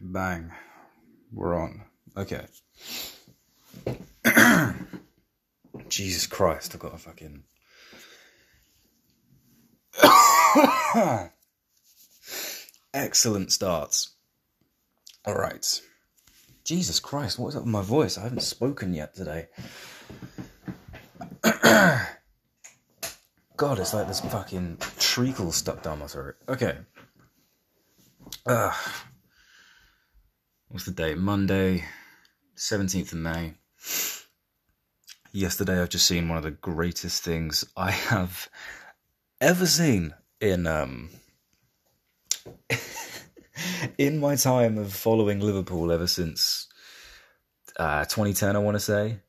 Bang. We're on. Okay. Jesus Christ, I've got a fucking. Excellent starts. Alright. Jesus Christ, what is up with my voice? I haven't spoken yet today. God, it's like this fucking treacle stuck down my throat. Okay. Uh, what's the date? Monday, 17th of May. Yesterday, I've just seen one of the greatest things I have ever seen in um in my time of following Liverpool ever since uh, 2010, I want to say.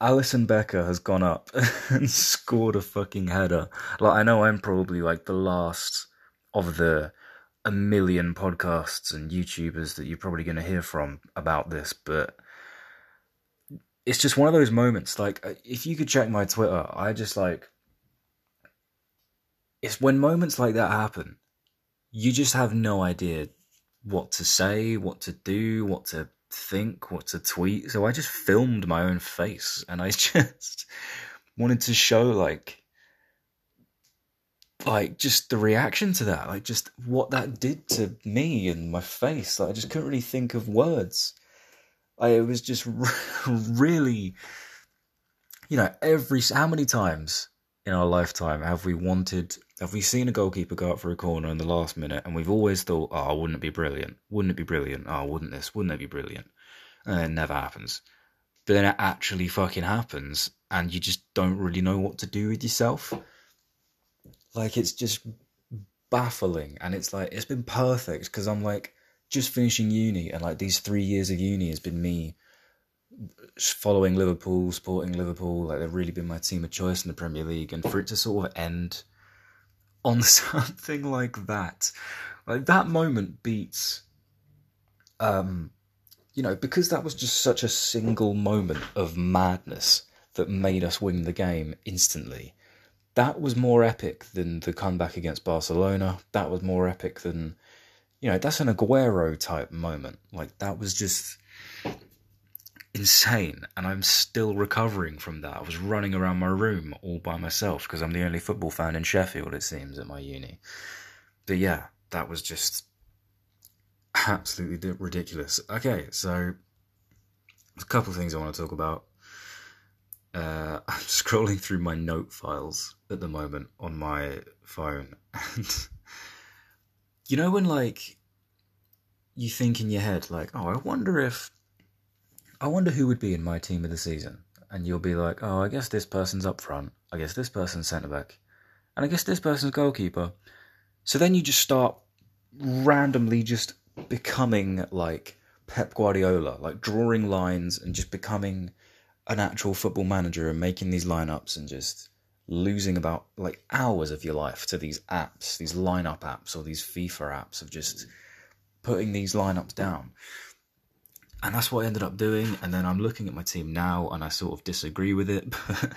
Alisson Becker has gone up and scored a fucking header. Like I know I'm probably like the last of the a million podcasts and YouTubers that you're probably going to hear from about this, but it's just one of those moments. Like, uh, if you could check my Twitter, I just like. It's when moments like that happen, you just have no idea what to say, what to do, what to think, what to tweet. So I just filmed my own face and I just wanted to show, like, like just the reaction to that, like just what that did to me and my face. Like I just couldn't really think of words. I it was just really, you know, every how many times in our lifetime have we wanted, have we seen a goalkeeper go up for a corner in the last minute, and we've always thought, oh, wouldn't it be brilliant? Wouldn't it be brilliant? Oh, wouldn't this? Wouldn't it be brilliant? And it never happens. But then it actually fucking happens, and you just don't really know what to do with yourself like it's just baffling, and it's like it's been perfect because I'm like just finishing uni, and like these three years of uni has been me following Liverpool, supporting Liverpool. Like they've really been my team of choice in the Premier League, and for it to sort of end on something like that, like that moment beats. Um, you know, because that was just such a single moment of madness that made us win the game instantly that was more epic than the comeback against Barcelona. That was more epic than, you know, that's an Aguero type moment. Like, that was just insane. And I'm still recovering from that. I was running around my room all by myself because I'm the only football fan in Sheffield, it seems, at my uni. But yeah, that was just absolutely ridiculous. Okay, so a couple of things I want to talk about. Uh, I'm scrolling through my note files at the moment on my phone, and you know when like you think in your head like, oh, I wonder if, I wonder who would be in my team of the season, and you'll be like, oh, I guess this person's up front, I guess this person's centre back, and I guess this person's goalkeeper. So then you just start randomly just becoming like Pep Guardiola, like drawing lines and just becoming an actual football manager and making these lineups and just losing about like hours of your life to these apps, these lineup apps or these FIFA apps of just putting these lineups down. And that's what I ended up doing. And then I'm looking at my team now and I sort of disagree with it, but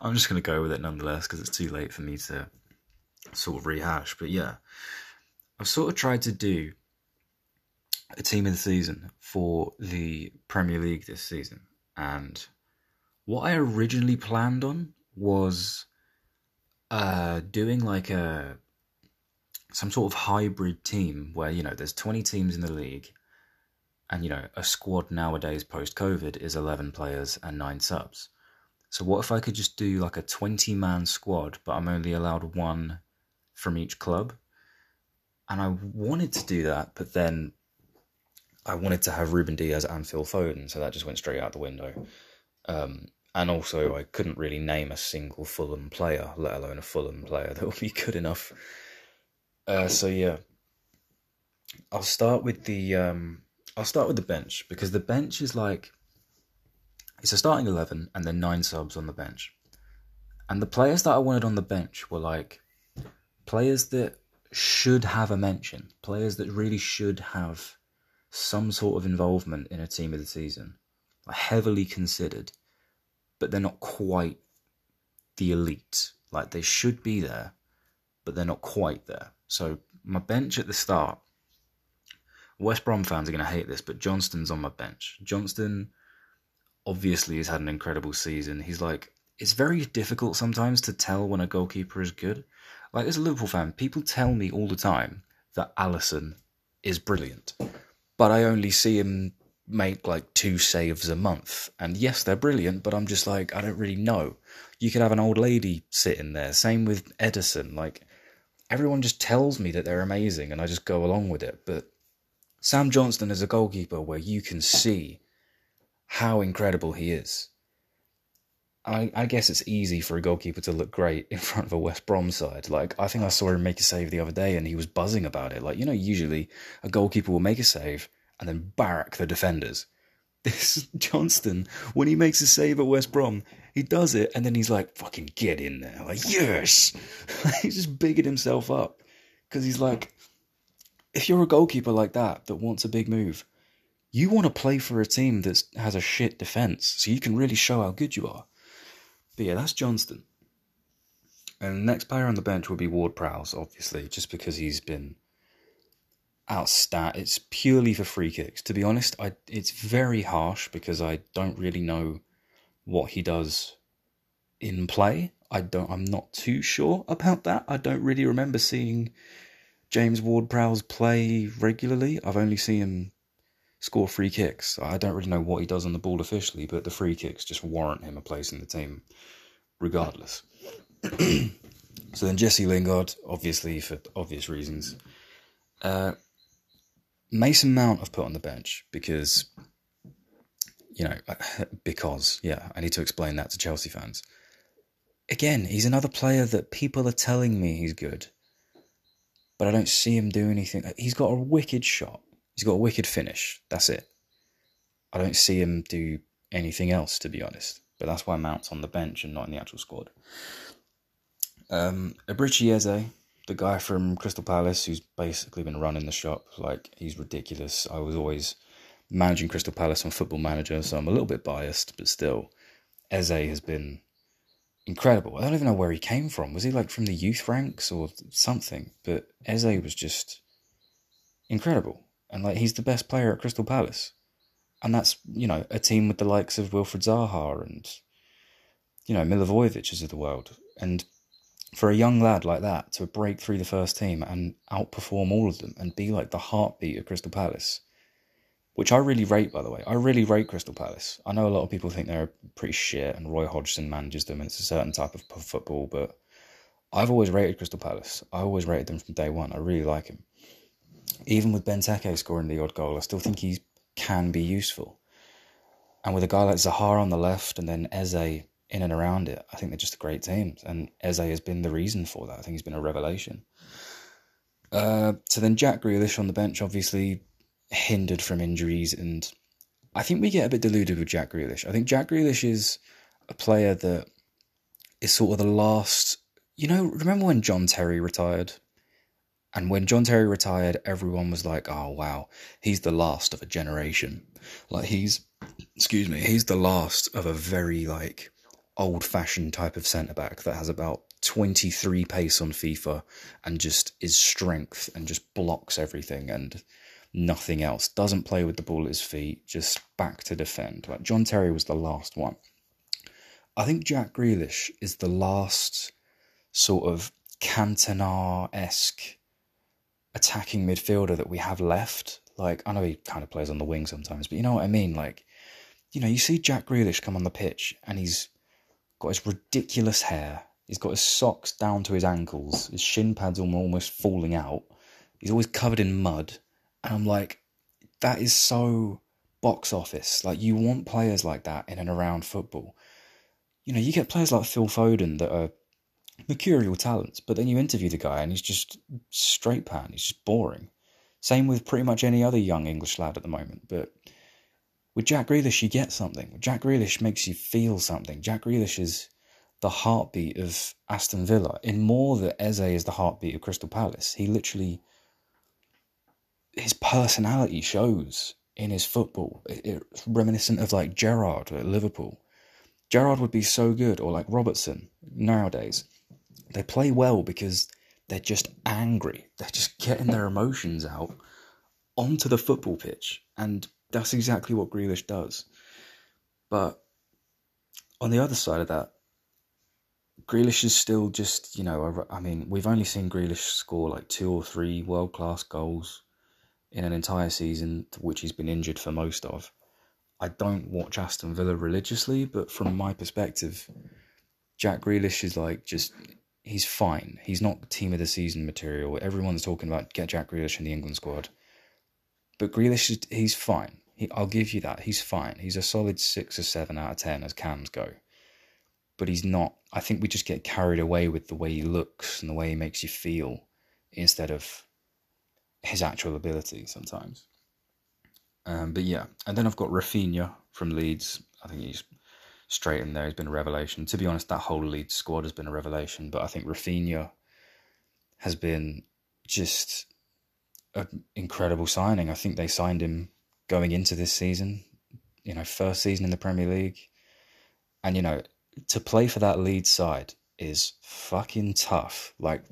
I'm just going to go with it nonetheless because it's too late for me to sort of rehash. But yeah, I've sort of tried to do a team of the season for the Premier League this season. And what I originally planned on was uh, doing like a some sort of hybrid team where you know there's 20 teams in the league and you know a squad nowadays post covid is 11 players and 9 subs. So what if i could just do like a 20 man squad but i'm only allowed one from each club? And i wanted to do that but then i wanted to have ruben Dias and phil foden so that just went straight out the window. Um, and also I couldn't really name a single Fulham player, let alone a Fulham player that would be good enough. Uh, so yeah, I'll start with the um, I'll start with the bench because the bench is like it's a starting eleven and then nine subs on the bench, and the players that I wanted on the bench were like players that should have a mention, players that really should have some sort of involvement in a team of the season, are heavily considered but they're not quite the elite. Like they should be there, but they're not quite there. So my bench at the start West Brom fans are going to hate this, but Johnstone's on my bench. Johnstone obviously has had an incredible season. He's like, it's very difficult sometimes to tell when a goalkeeper is good. Like, as a Liverpool fan, people tell me all the time that Alisson is brilliant, but I only see him make like two saves a month. And yes, they're brilliant, but I'm just like, I don't really know. You could have an old lady sitting there. Same with Ederson. Like, everyone just tells me that they're amazing and I just go along with it. But Sam Johnstone is a goalkeeper where you can see how incredible he is. I, I guess it's easy for a goalkeeper to look great in front of a West Brom side. Like, I think I saw him make a save the other day and he was buzzing about it. Like, you know, usually a goalkeeper will make a save and then barrack the defenders. This Johnstone, when he makes a save at West Brom, he does it and then he's like, fucking get in there. Like, yes! he's just bigging himself up. Because he's like, if you're a goalkeeper like that, that wants a big move, you want to play for a team that has a shit defence so you can really show how good you are. But yeah, that's Johnstone. And the next player on the bench will be Ward Prowse, obviously, just because he's been outstat. It's purely for free kicks. To be honest, I it's very harsh because I don't really know what he does in play. I don't. I'm not too sure about that. I don't really remember seeing James Ward-Prowse play regularly. I've only seen him score free kicks. I don't really know what he does on the ball officially, but the free kicks just warrant him a place in the team, regardless. so then Jesse Lingard, obviously for obvious reasons. Uh, Mason Mount I've put on the bench because, you know, because, yeah, I need to explain that to Chelsea fans. Again, he's another player that people are telling me he's good, but I don't see him do anything. He's got a wicked shot, he's got a wicked finish. That's it. I don't see him do anything else, to be honest. But that's why Mount's on the bench and not in the actual squad. Um, Eberechi Eze, the guy from Crystal Palace who's basically been running the shop. Like he's ridiculous. I was always managing Crystal Palace on Football Manager, so I'm a little bit biased, but still, Eze has been incredible. I don't even know where he came from. Was he like from the youth ranks or something? But Eze was just incredible, and like he's the best player at Crystal Palace, and that's you know a team with the likes of Wilfried Zaha and you know Milivojevic of the world, and for a young lad like that to break through the first team and outperform all of them and be like the heartbeat of Crystal Palace, which I really rate, by the way. I really rate Crystal Palace. I know a lot of people think they're pretty shit and Roy Hodgson manages them and it's a certain type of football, but I've always rated Crystal Palace. I always rated them from day one. I really like him. Even with Ben Benteke scoring the odd goal, I still think he can be useful. And with a guy like Zaha on the left and then Eze in and around it. I think they're just a great team, and Eze has been the reason for that. I think he's been a revelation. Uh, so then Jack Grealish on the bench, obviously hindered from injuries, and I think we get a bit deluded with Jack Grealish. I think Jack Grealish is a player that is sort of the last. You know, remember when John Terry retired? And when John Terry retired, everyone was like, "Oh wow, he's the last of a generation." Like he's, excuse me, he's the last of a very like old fashioned type of centre back that has about 23 pace on FIFA and just is strength and just blocks everything and nothing else. Doesn't play with the ball at his feet, just back to defend. Like John Terry was the last one. I think Jack Grealish is the last sort of Cantona esque attacking midfielder that we have left. Like, I know he kind of plays on the wing sometimes, but you know what I mean? Like, you know, you see Jack Grealish come on the pitch and he's got his ridiculous hair. He's got his socks down to his ankles. His shin pads are almost falling out. He's always covered in mud. And I'm like, that is so box office. Like, you want players like that in and around football. You know, you get players like Phil Foden that are mercurial talents, but then you interview the guy and he's just straight pan. He's just boring. Same with pretty much any other young English lad at the moment. But with Jack Grealish, you get something. Jack Grealish makes you feel something. Jack Grealish is the heartbeat of Aston Villa in more that Eze is the heartbeat of Crystal Palace. He literally, his personality shows in his football. It's reminiscent of like Gerrard at Liverpool. Gerrard would be so good, or like Robertson nowadays. They play well because they're just angry. They're just getting their emotions out onto the football pitch, and that's exactly what Grealish does. But on the other side of that, Grealish is still just, you know, I mean, we've only seen Grealish score like two or three world class goals in an entire season, which he's been injured for most of. I don't watch Aston Villa religiously, but from my perspective, Jack Grealish is like just he's fine. He's not team of the season material. Everyone's talking about get Jack Grealish in the England squad, but Grealish is he's fine. He, I'll give you that. He's fine. He's a solid six or seven out of ten as cams go. But he's not. I think we just get carried away with the way he looks and the way he makes you feel instead of his actual ability sometimes. Um, but yeah, and then I've got Raphinha from Leeds. I think he's straight in there. He's been a revelation. To be honest, that whole Leeds squad has been a revelation. But I think Raphinha has been just an incredible signing. I think they signed him going into this season. You know, first season in the Premier League, and you know, to play for that Leeds side is fucking tough. Like,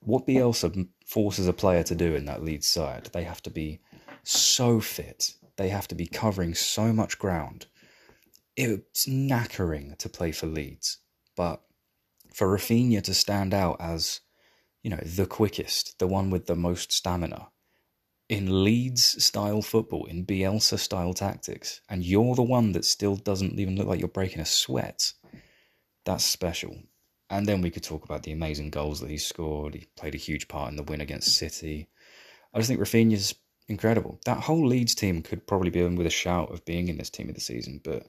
what Bielsa forces a player to do in that Leeds side, they have to be so fit. They have to be covering so much ground. It's knackering to play for Leeds, but for Raphinha to stand out as, you know, the quickest, the one with the most stamina in Leeds style football, in Bielsa style tactics, and you're the one that still doesn't even look like you're breaking a sweat, that's special. And then we could talk about the amazing goals that he scored. He played a huge part in the win against City. I just think Raphinha's incredible. That whole Leeds team could probably be in with a shout of being in this team of the season, but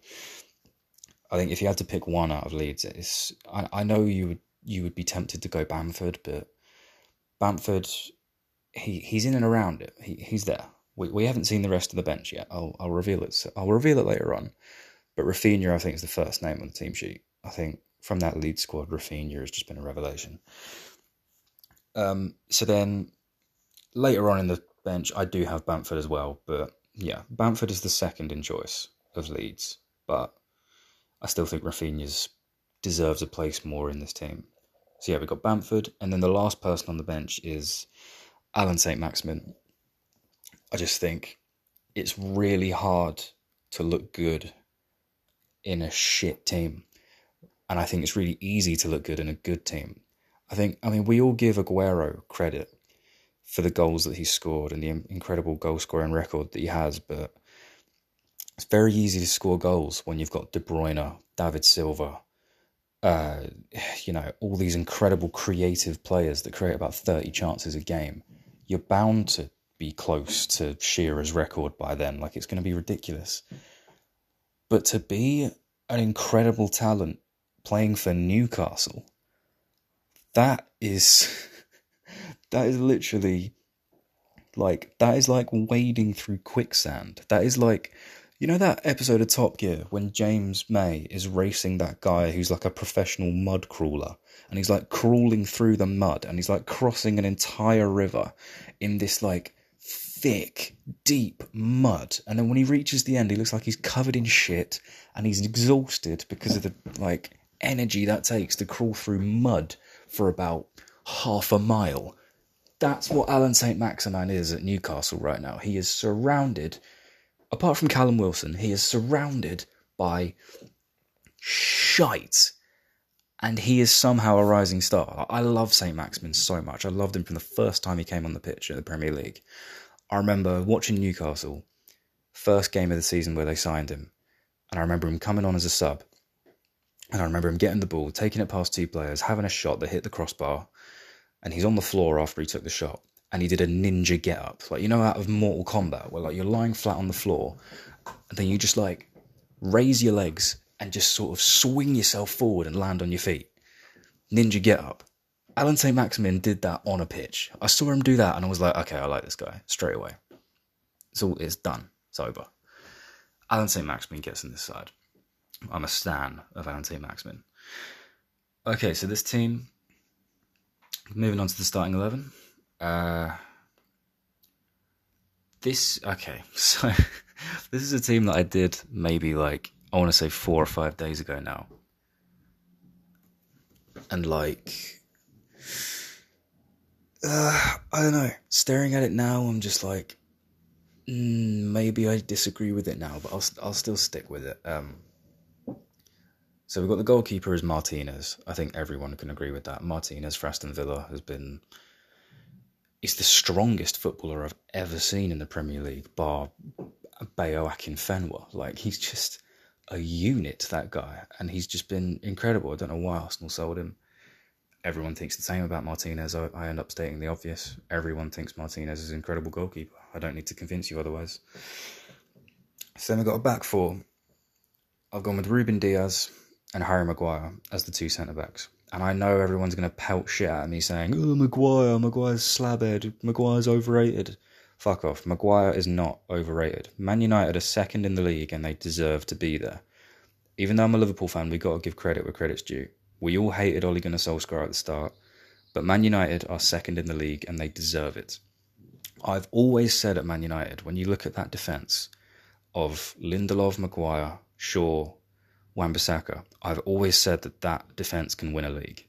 I think if you had to pick one out of Leeds, it's I, I know you would you would be tempted to go Bamford, but Bamford he he's in and around it. He he's there. We we haven't seen the rest of the bench yet. I'll I'll reveal it. I'll reveal it later on. But Raphinha, I think, is the first name on the team sheet. I think from that Leeds squad, Raphinha has just been a revelation. Um, so then later on in the bench, I do have Bamford as well, but yeah, Bamford is the second in choice of Leeds, but I still think Raphinha's deserves a place more in this team. So yeah, we've got Bamford, and then the last person on the bench is Allan St. Maximin. I just think it's really hard to look good in a shit team. And I think it's really easy to look good in a good team. I think, I mean, we all give Aguero credit for the goals that he scored and the incredible goal scoring record that he has, but it's very easy to score goals when you've got De Bruyne, David Silva, uh, you know, all these incredible creative players that create about 30 chances a game. You're bound to be close to Shearer's record by then. Like, it's going to be ridiculous. But to be an incredible talent playing for Newcastle, that is that is literally like that is like wading through quicksand. That is like you know that episode of Top Gear when James May is racing that guy who's like a professional mud crawler and he's like crawling through the mud and he's like crossing an entire river in this like thick, deep mud. And then when he reaches the end, he looks like he's covered in shit and he's exhausted because of the like energy that takes to crawl through mud for about half a mile that's what Allan St. Maximin is at Newcastle right now. He is surrounded, apart from Callum Wilson, he is surrounded by shite. And he is somehow a rising star. I love St. Maximin so much. I loved him from the first time he came on the pitch in the Premier League. I remember watching Newcastle, first game of the season where they signed him. And I remember him coming on as a sub. And I remember him getting the ball, taking it past two players, having a shot that hit the crossbar, and he's on the floor after he took the shot and he did a ninja get up like you know out of mortal kombat where like you're lying flat on the floor and then you just like raise your legs and just sort of swing yourself forward and land on your feet. Ninja get up Allan st. Maximin did that on a pitch. I saw him do that and i was like okay i like this guy straight away. It's all it's done. It's over. Allan st. Maximin gets in this side. I'm a stan of Allan st. Maximin. Okay so this team moving on to the starting 11. Uh, this, okay, so this is a team that I did maybe like, I want to say four or five days ago now. And like, uh, I don't know, staring at it now, I'm just like, mm, maybe I disagree with it now, but I'll I'll still stick with it. Um, so we've got the goalkeeper as Martinez. I think everyone can agree with that. Martinez for Aston Villa has been. He's the strongest footballer I've ever seen in the Premier League, bar Bayo Akinfenwa. Like he's just a unit, that guy, and he's just been incredible. I don't know why Arsenal sold him. Everyone thinks the same about Martinez. I, I end up stating the obvious. Everyone thinks Martinez is an incredible goalkeeper. I don't need to convince you otherwise. So then we've got a back four. I've gone with Ruben Dias and Harry Maguire as the two centre backs. And I know everyone's going to pelt shit at me saying, oh, Maguire, Maguire's slabhead, Maguire's overrated. Fuck off. Maguire is not overrated. Man United are second in the league and they deserve to be there. Even though I'm a Liverpool fan, we've got to give credit where credit's due. We all hated Ole Gunnar Solskjaer at the start, but Man United are second in the league and they deserve it. I've always said at Man United, when you look at that defence of Lindelof, Maguire, Shaw, Wan-Bissaka, I've always said that that defence can win a league.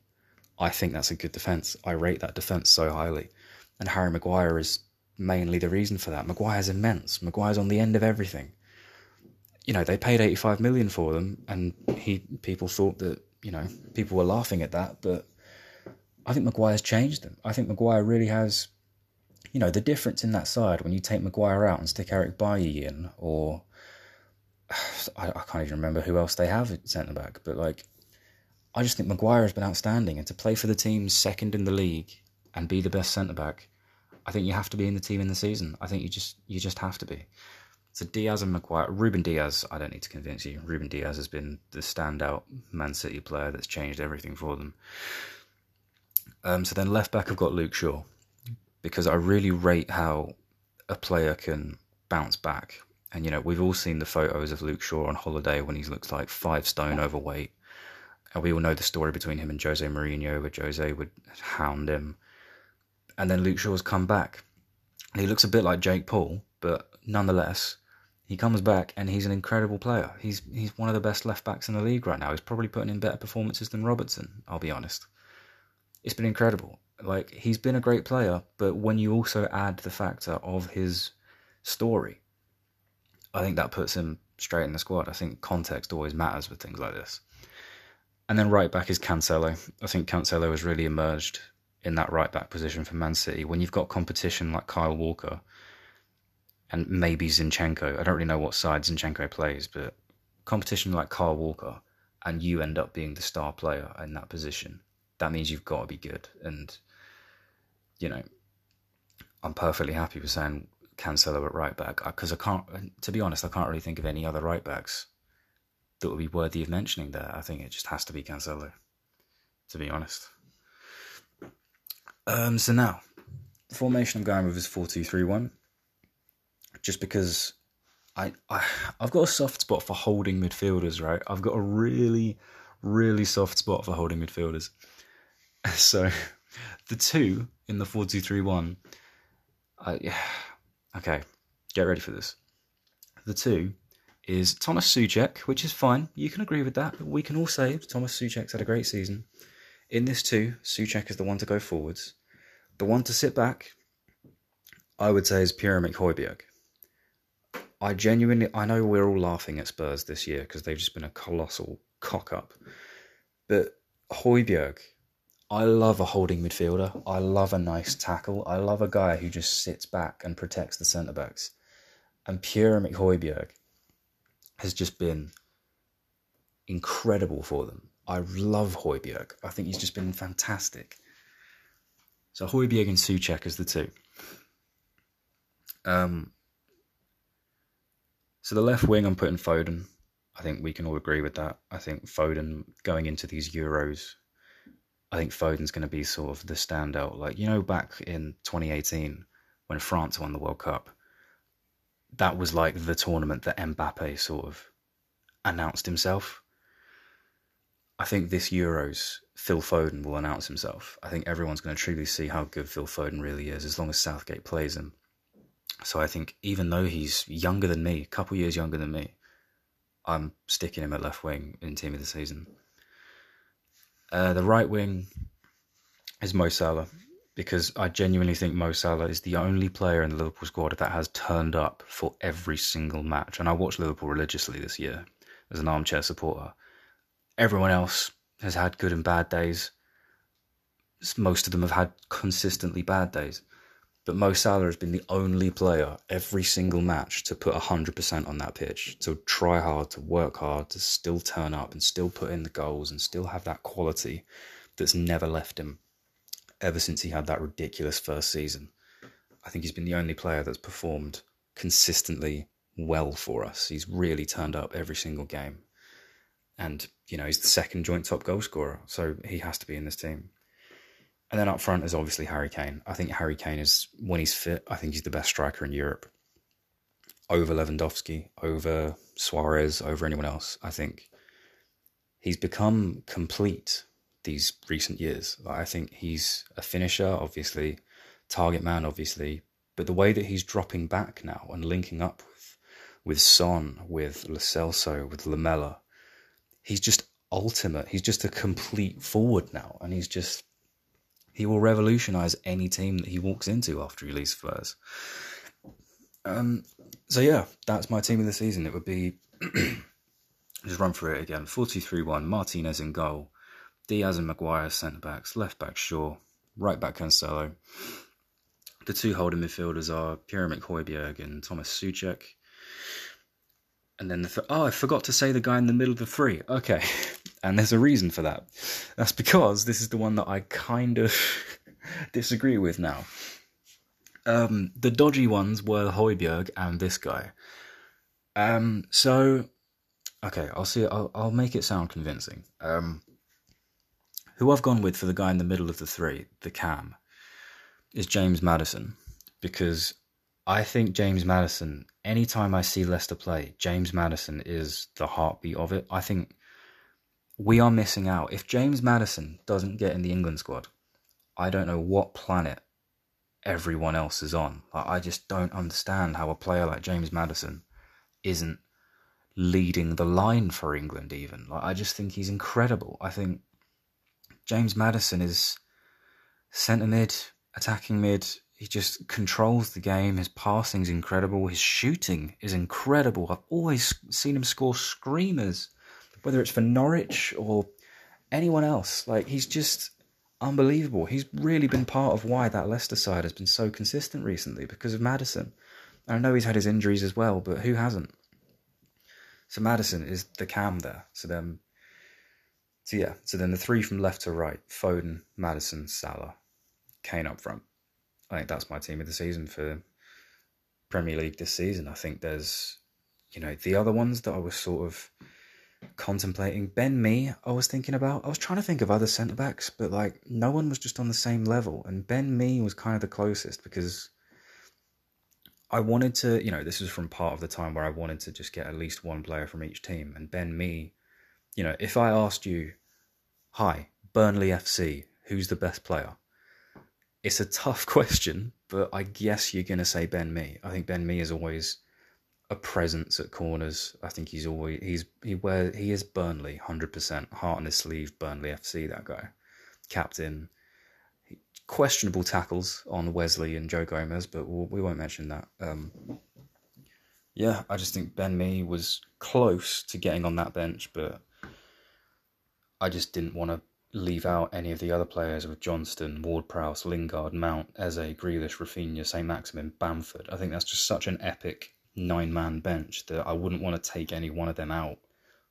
I think that's a good defence. I rate that defence so highly. And Harry Maguire is mainly the reason for that. Maguire's immense. Maguire's on the end of everything. You know, they paid 85 million for them and he people thought that, you know, people were laughing at that, but I think Maguire's changed them. I think Maguire really has you know, the difference in that side when you take Maguire out and stick Eric Bailly in or I, I can't even remember who else they have at centre back, but like, I just think Maguire has been outstanding, and to play for the team second in the league and be the best centre back, I think you have to be in the team in the season. I think you just you just have to be. So Dias and Maguire, Ruben Dias, I don't need to convince you. Ruben Dias has been the standout Man City player that's changed everything for them. Um, so then left back, I've got Luke Shaw because I really rate how a player can bounce back and you know, we've all seen the photos of Luke Shaw on holiday when he looks like five stone overweight. And we all know the story between him and Jose Mourinho, where Jose would hound him. And then Luke Shaw's come back. And he looks a bit like Jake Paul, but nonetheless, he comes back and he's an incredible player. He's he's one of the best left backs in the league right now. He's probably putting in better performances than Robertson, I'll be honest. It's been incredible. Like he's been a great player, but when you also add the factor of his story, I think that puts him straight in the squad. I think context always matters with things like this. And then right back is Cancelo. I think Cancelo has really emerged in that right back position for Man City. When you've got competition like Kyle Walker and maybe Zinchenko, I don't really know what side Zinchenko plays, but competition like Kyle Walker and you end up being the star player in that position, that means you've got to be good. And, you know, I'm perfectly happy with saying Cancelo at right back because I can't. To be honest, I can't really think of any other right backs that would be worthy of mentioning there. I think it just has to be Cancelo. To be honest. Um, so now, the formation I'm going with is four two three one. Just because I, I I've got a soft spot for holding midfielders, right? I've got a really, really soft spot for holding midfielders. So, the two in the four two three one, I Okay, get ready for this. The two is Thomas Soucek, which is fine. You can agree with that, but we can all say Thomas Soucek's had a great season. In this too, Soucek is the one to go forwards. The one to sit back, I would say, is Pierre-Emerick Højbjerg. I genuinely, I know we're all laughing at Spurs this year because they've just been a colossal cock up. But Højbjerg I love a holding midfielder. I love a nice tackle. I love a guy who just sits back and protects the centre backs. And Pierre-Emerick Højbjerg has just been incredible for them. I love Højbjerg. I think he's just been fantastic. So Højbjerg and Soucek as the two. Um, so the left wing, I'm putting Foden. I think we can all agree with that. I think Foden going into these Euros I think Foden's going to be sort of the standout. Like, you know, back in 2018 when France won the World Cup, that was like the tournament that Mbappe sort of announced himself. I think this Euros, Phil Foden will announce himself. I think everyone's going to truly see how good Phil Foden really is as long as Southgate plays him. So I think even though he's younger than me, a couple years younger than me, I'm sticking him at left wing in team of the season. Uh, the right wing is Mo Salah because I genuinely think Mo Salah is the only player in the Liverpool squad that has turned up for every single match. And I watch Liverpool religiously this year as an armchair supporter. Everyone else has had good and bad days. Most of them have had consistently bad days. But Mo Salah has been the only player every single match to put 100% on that pitch, to try hard, to work hard, to still turn up and still put in the goals and still have that quality that's never left him ever since he had that ridiculous first season. I think he's been the only player that's performed consistently well for us. He's really turned up every single game. And, you know, he's the second joint top goal scorer, so he has to be in this team. And then up front is obviously Harry Kane. I think Harry Kane is, when he's fit, I think he's the best striker in Europe. Over Lewandowski, over Suarez, over anyone else. I think he's become complete these recent years. I think he's a finisher, obviously, target man, obviously, but the way that he's dropping back now and linking up with with Son, with Lo Celso, with Lamela, he's just ultimate. He's just a complete forward now, and he's just he will revolutionise any team that he walks into after he leaves Spurs. Um, so yeah, that's my team of the season. It would be just run through it again: four two three one. Martinez in goal, Dias and Maguire centre backs, left back Shaw, right back Cancelo. The two holding midfielders are Pierre-Emerick Højbjerg and Thomas Soucek. And then the th- oh, I forgot to say the guy in the middle of the three. Okay, and there's a reason for that. That's because this is the one that I kind of disagree with now. Um, the dodgy ones were Højbjerg and this guy. Um, so okay, I'll see. I'll, I'll make it sound convincing. Um, who I've gone with for the guy in the middle of the three, the cam, is James Maddison because I think James Maddison, anytime I see Leicester play, James Maddison is the heartbeat of it. I think we are missing out. If James Maddison doesn't get in the England squad, I don't know what planet everyone else is on. Like, I just don't understand how a player like James Maddison isn't leading the line for England even. Like I just think he's incredible. I think James Maddison is centre mid, attacking mid, he just controls the game. His passing's incredible. His shooting is incredible. I've always seen him score screamers, whether it's for Norwich or anyone else. Like he's just unbelievable. He's really been part of why that Leicester side has been so consistent recently because of Maddison. I know he's had his injuries as well, but who hasn't? So Maddison is the cam there. So then, so yeah. So then the three from left to right: Foden, Maddison, Salah, Kane up front. I think that's my team of the season for Premier League this season. I think there's, you know, the other ones that I was sort of contemplating. Ben Mee, I was thinking about. I was trying to think of other centre backs, but like no one was just on the same level. And Ben Mee was kind of the closest because I wanted to, you know, this was from part of the time where I wanted to just get at least one player from each team. And Ben Mee, you know, if I asked you, hi, Burnley FC, who's the best player? it's a tough question, but I guess you're going to say Ben Mee. I think Ben Mee is always a presence at corners. I think he's always he's he where he is Burnley, hundred percent heart on his sleeve. Burnley FC, that guy, captain. Questionable tackles on Wesley and Joe Gomez, but we'll, we will not mention that. Um, yeah, I just think Ben Mee was close to getting on that bench, but I just didn't want to leave out any of the other players with Johnstone, Ward Prowse, Lingard, Mount, Eze, Grealish, Raphinha, St. Maximin, Bamford. I think that's just such an epic nine man bench that I wouldn't want to take any one of them out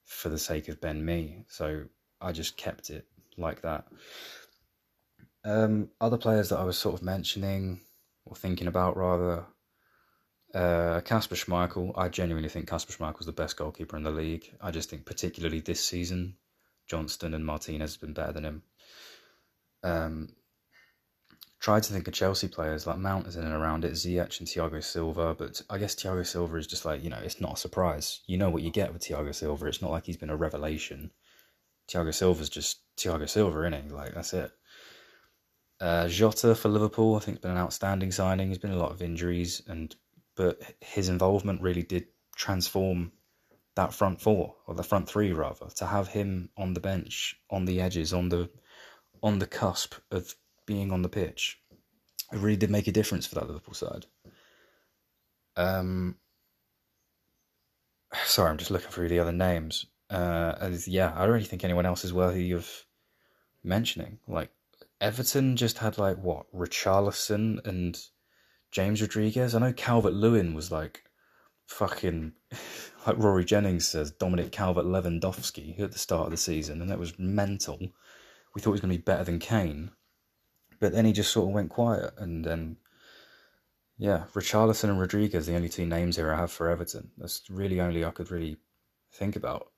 for the sake of Ben Mee. So I just kept it like that. Um, other players that I was sort of mentioning or thinking about rather. Uh, Schmeichel, I genuinely think Kasper Schmeichel is the best goalkeeper in the league. I just think, particularly this season, Johnstone and Martinez have been better than him. Um, tried to think of Chelsea players like Mount is in and around it, Ziyech and Thiago Silva, but I guess Thiago Silva is just like, you know, it's not a surprise. You know what you get with Thiago Silva. It's not like he's been a revelation. Thiago Silva's just Thiago Silva, isn't he? Like, that's it. Uh, Jota for Liverpool, I think, has been an outstanding signing. There's been a lot of injuries, and but his involvement really did transform that front four or the front three rather to have him on the bench on the edges on the on the cusp of being on the pitch it really did make a difference for that Liverpool side. Um, sorry, I'm just looking through the other names. Uh, yeah, I don't really think anyone else is worthy of mentioning. Like Everton just had like what Richarlison and James Rodriguez. I know Calvert Lewin was like fucking like Rory Jennings says Dominic Calvert Lewandowski at the start of the season, and that was mental. We thought he was going to be better than Kane, but then he just sort of went quiet, and then yeah, Richarlison and Rodriguez, the only two names here I have for Everton. That's really only I could really think about.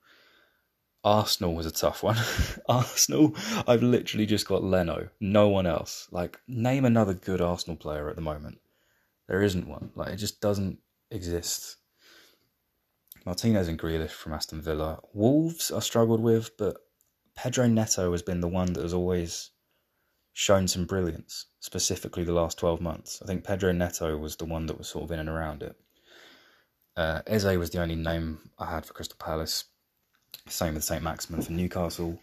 Arsenal was a tough one. Arsenal, I've literally just got Leno, no one else. Like, name another good Arsenal player at the moment. There isn't one. Like, it just doesn't exist. Martinez and Grealish from Aston Villa. Wolves I struggled with, but Pedro Neto has been the one that has always shown some brilliance, specifically the last 12 months. I think Pedro Neto was the one that was sort of in and around it. Uh, Eze was the only name I had for Crystal Palace. Same with St. Maximin for Newcastle.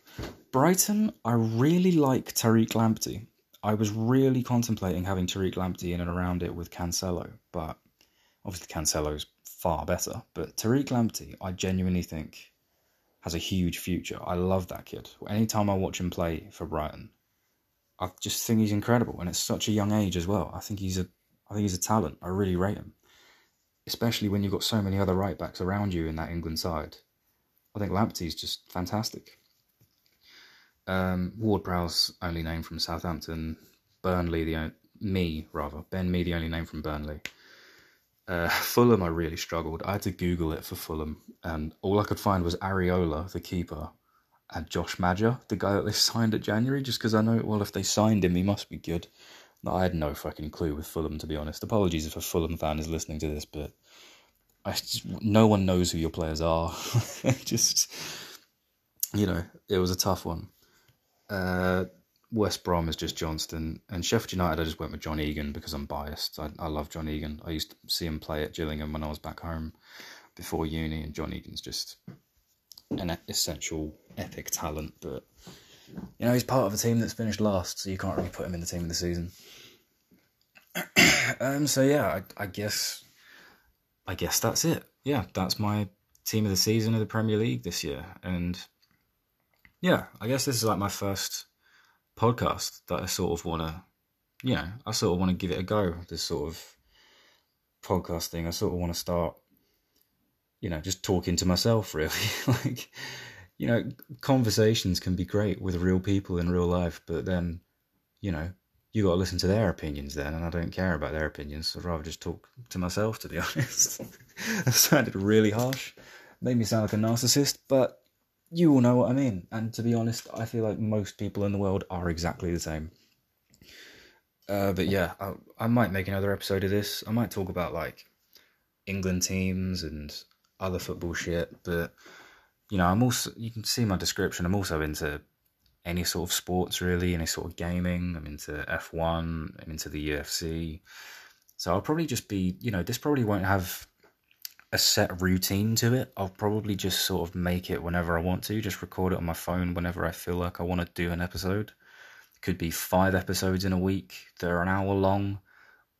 Brighton, I really like Tariq Lamptey. I was really contemplating having Tariq Lamptey in and around it with Cancelo, but obviously Cancelo's far better. But Tariq Lamptey, I genuinely think has a huge future. I love that kid. Anytime I watch him play for Brighton, I just think he's incredible, and at such a young age as well. I think he's a, I think he's a talent. I really rate him, especially when you've got so many other right backs around you in that England side. I think Lamptey's just fantastic. Um, Ward Prowse only name from Southampton. Burnley the me rather Ben Mee the only name from Burnley. Uh, Fulham I really struggled. I had to Google it for Fulham, and all I could find was Areola, the keeper, and Josh Maja, the guy that they signed at January, just because I know, well, if they signed him, he must be good. I had no fucking clue with Fulham, to be honest. Apologies if a Fulham fan is listening to this, but I just, no one knows who your players are. just, you know, it was a tough one. Uh, West Brom is just Johnstone, and Sheffield United, I just went with John Egan because I'm biased. I, I love John Egan. I used to see him play at Gillingham when I was back home before uni, and John Egan's just an essential epic talent, but you know he's part of a team that's finished last, so you can't really put him in the team of the season. um, so yeah, I, I guess, I guess that's it. Yeah, that's my team of the season of the Premier League this year, and yeah, I guess this is like my first podcast that I sort of want to, you know, I sort of want to give it a go. This sort of podcast thing, I sort of want to start you know, just talking to myself, really. like, you know, conversations can be great with real people in real life, but then, you know, you got to listen to their opinions then, and I don't care about their opinions. I'd rather just talk to myself, to be honest. that sounded really harsh. Made me sound like a narcissist, but you all know what I mean. And to be honest, I feel like most people in the world are exactly the same. Uh, but yeah, I, I might make another episode of this. I might talk about like England teams and other football shit, but you know, I'm also you can see my description. I'm also into any sort of sports really, any sort of gaming. I'm into F1. I'm into the UFC. So I'll probably just be, you know, this probably won't have a set routine to it. I'll probably just sort of make it whenever I want to, just record it on my phone whenever I feel like I want to do an episode. It could be five episodes in a week they're an hour long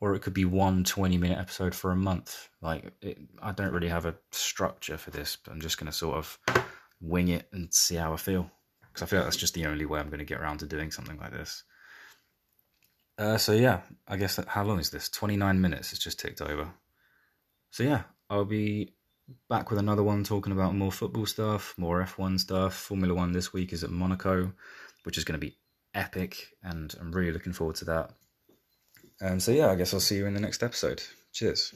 or it could be one 20 minute episode for a month. Like, it, I don't really have a structure for this, but I'm just going to sort of wing it and see how I feel. Because I feel like that's just the only way I'm going to get around to doing something like this. Uh, so, yeah, I guess that, how long is this? 29 minutes, it's just ticked over. So, yeah, I'll be back with another one talking about more football stuff, more F1 stuff. Formula One this week is at Monaco, which is going to be epic, and I'm really looking forward to that. Um, so yeah, I guess I'll see you in the next episode. Cheers.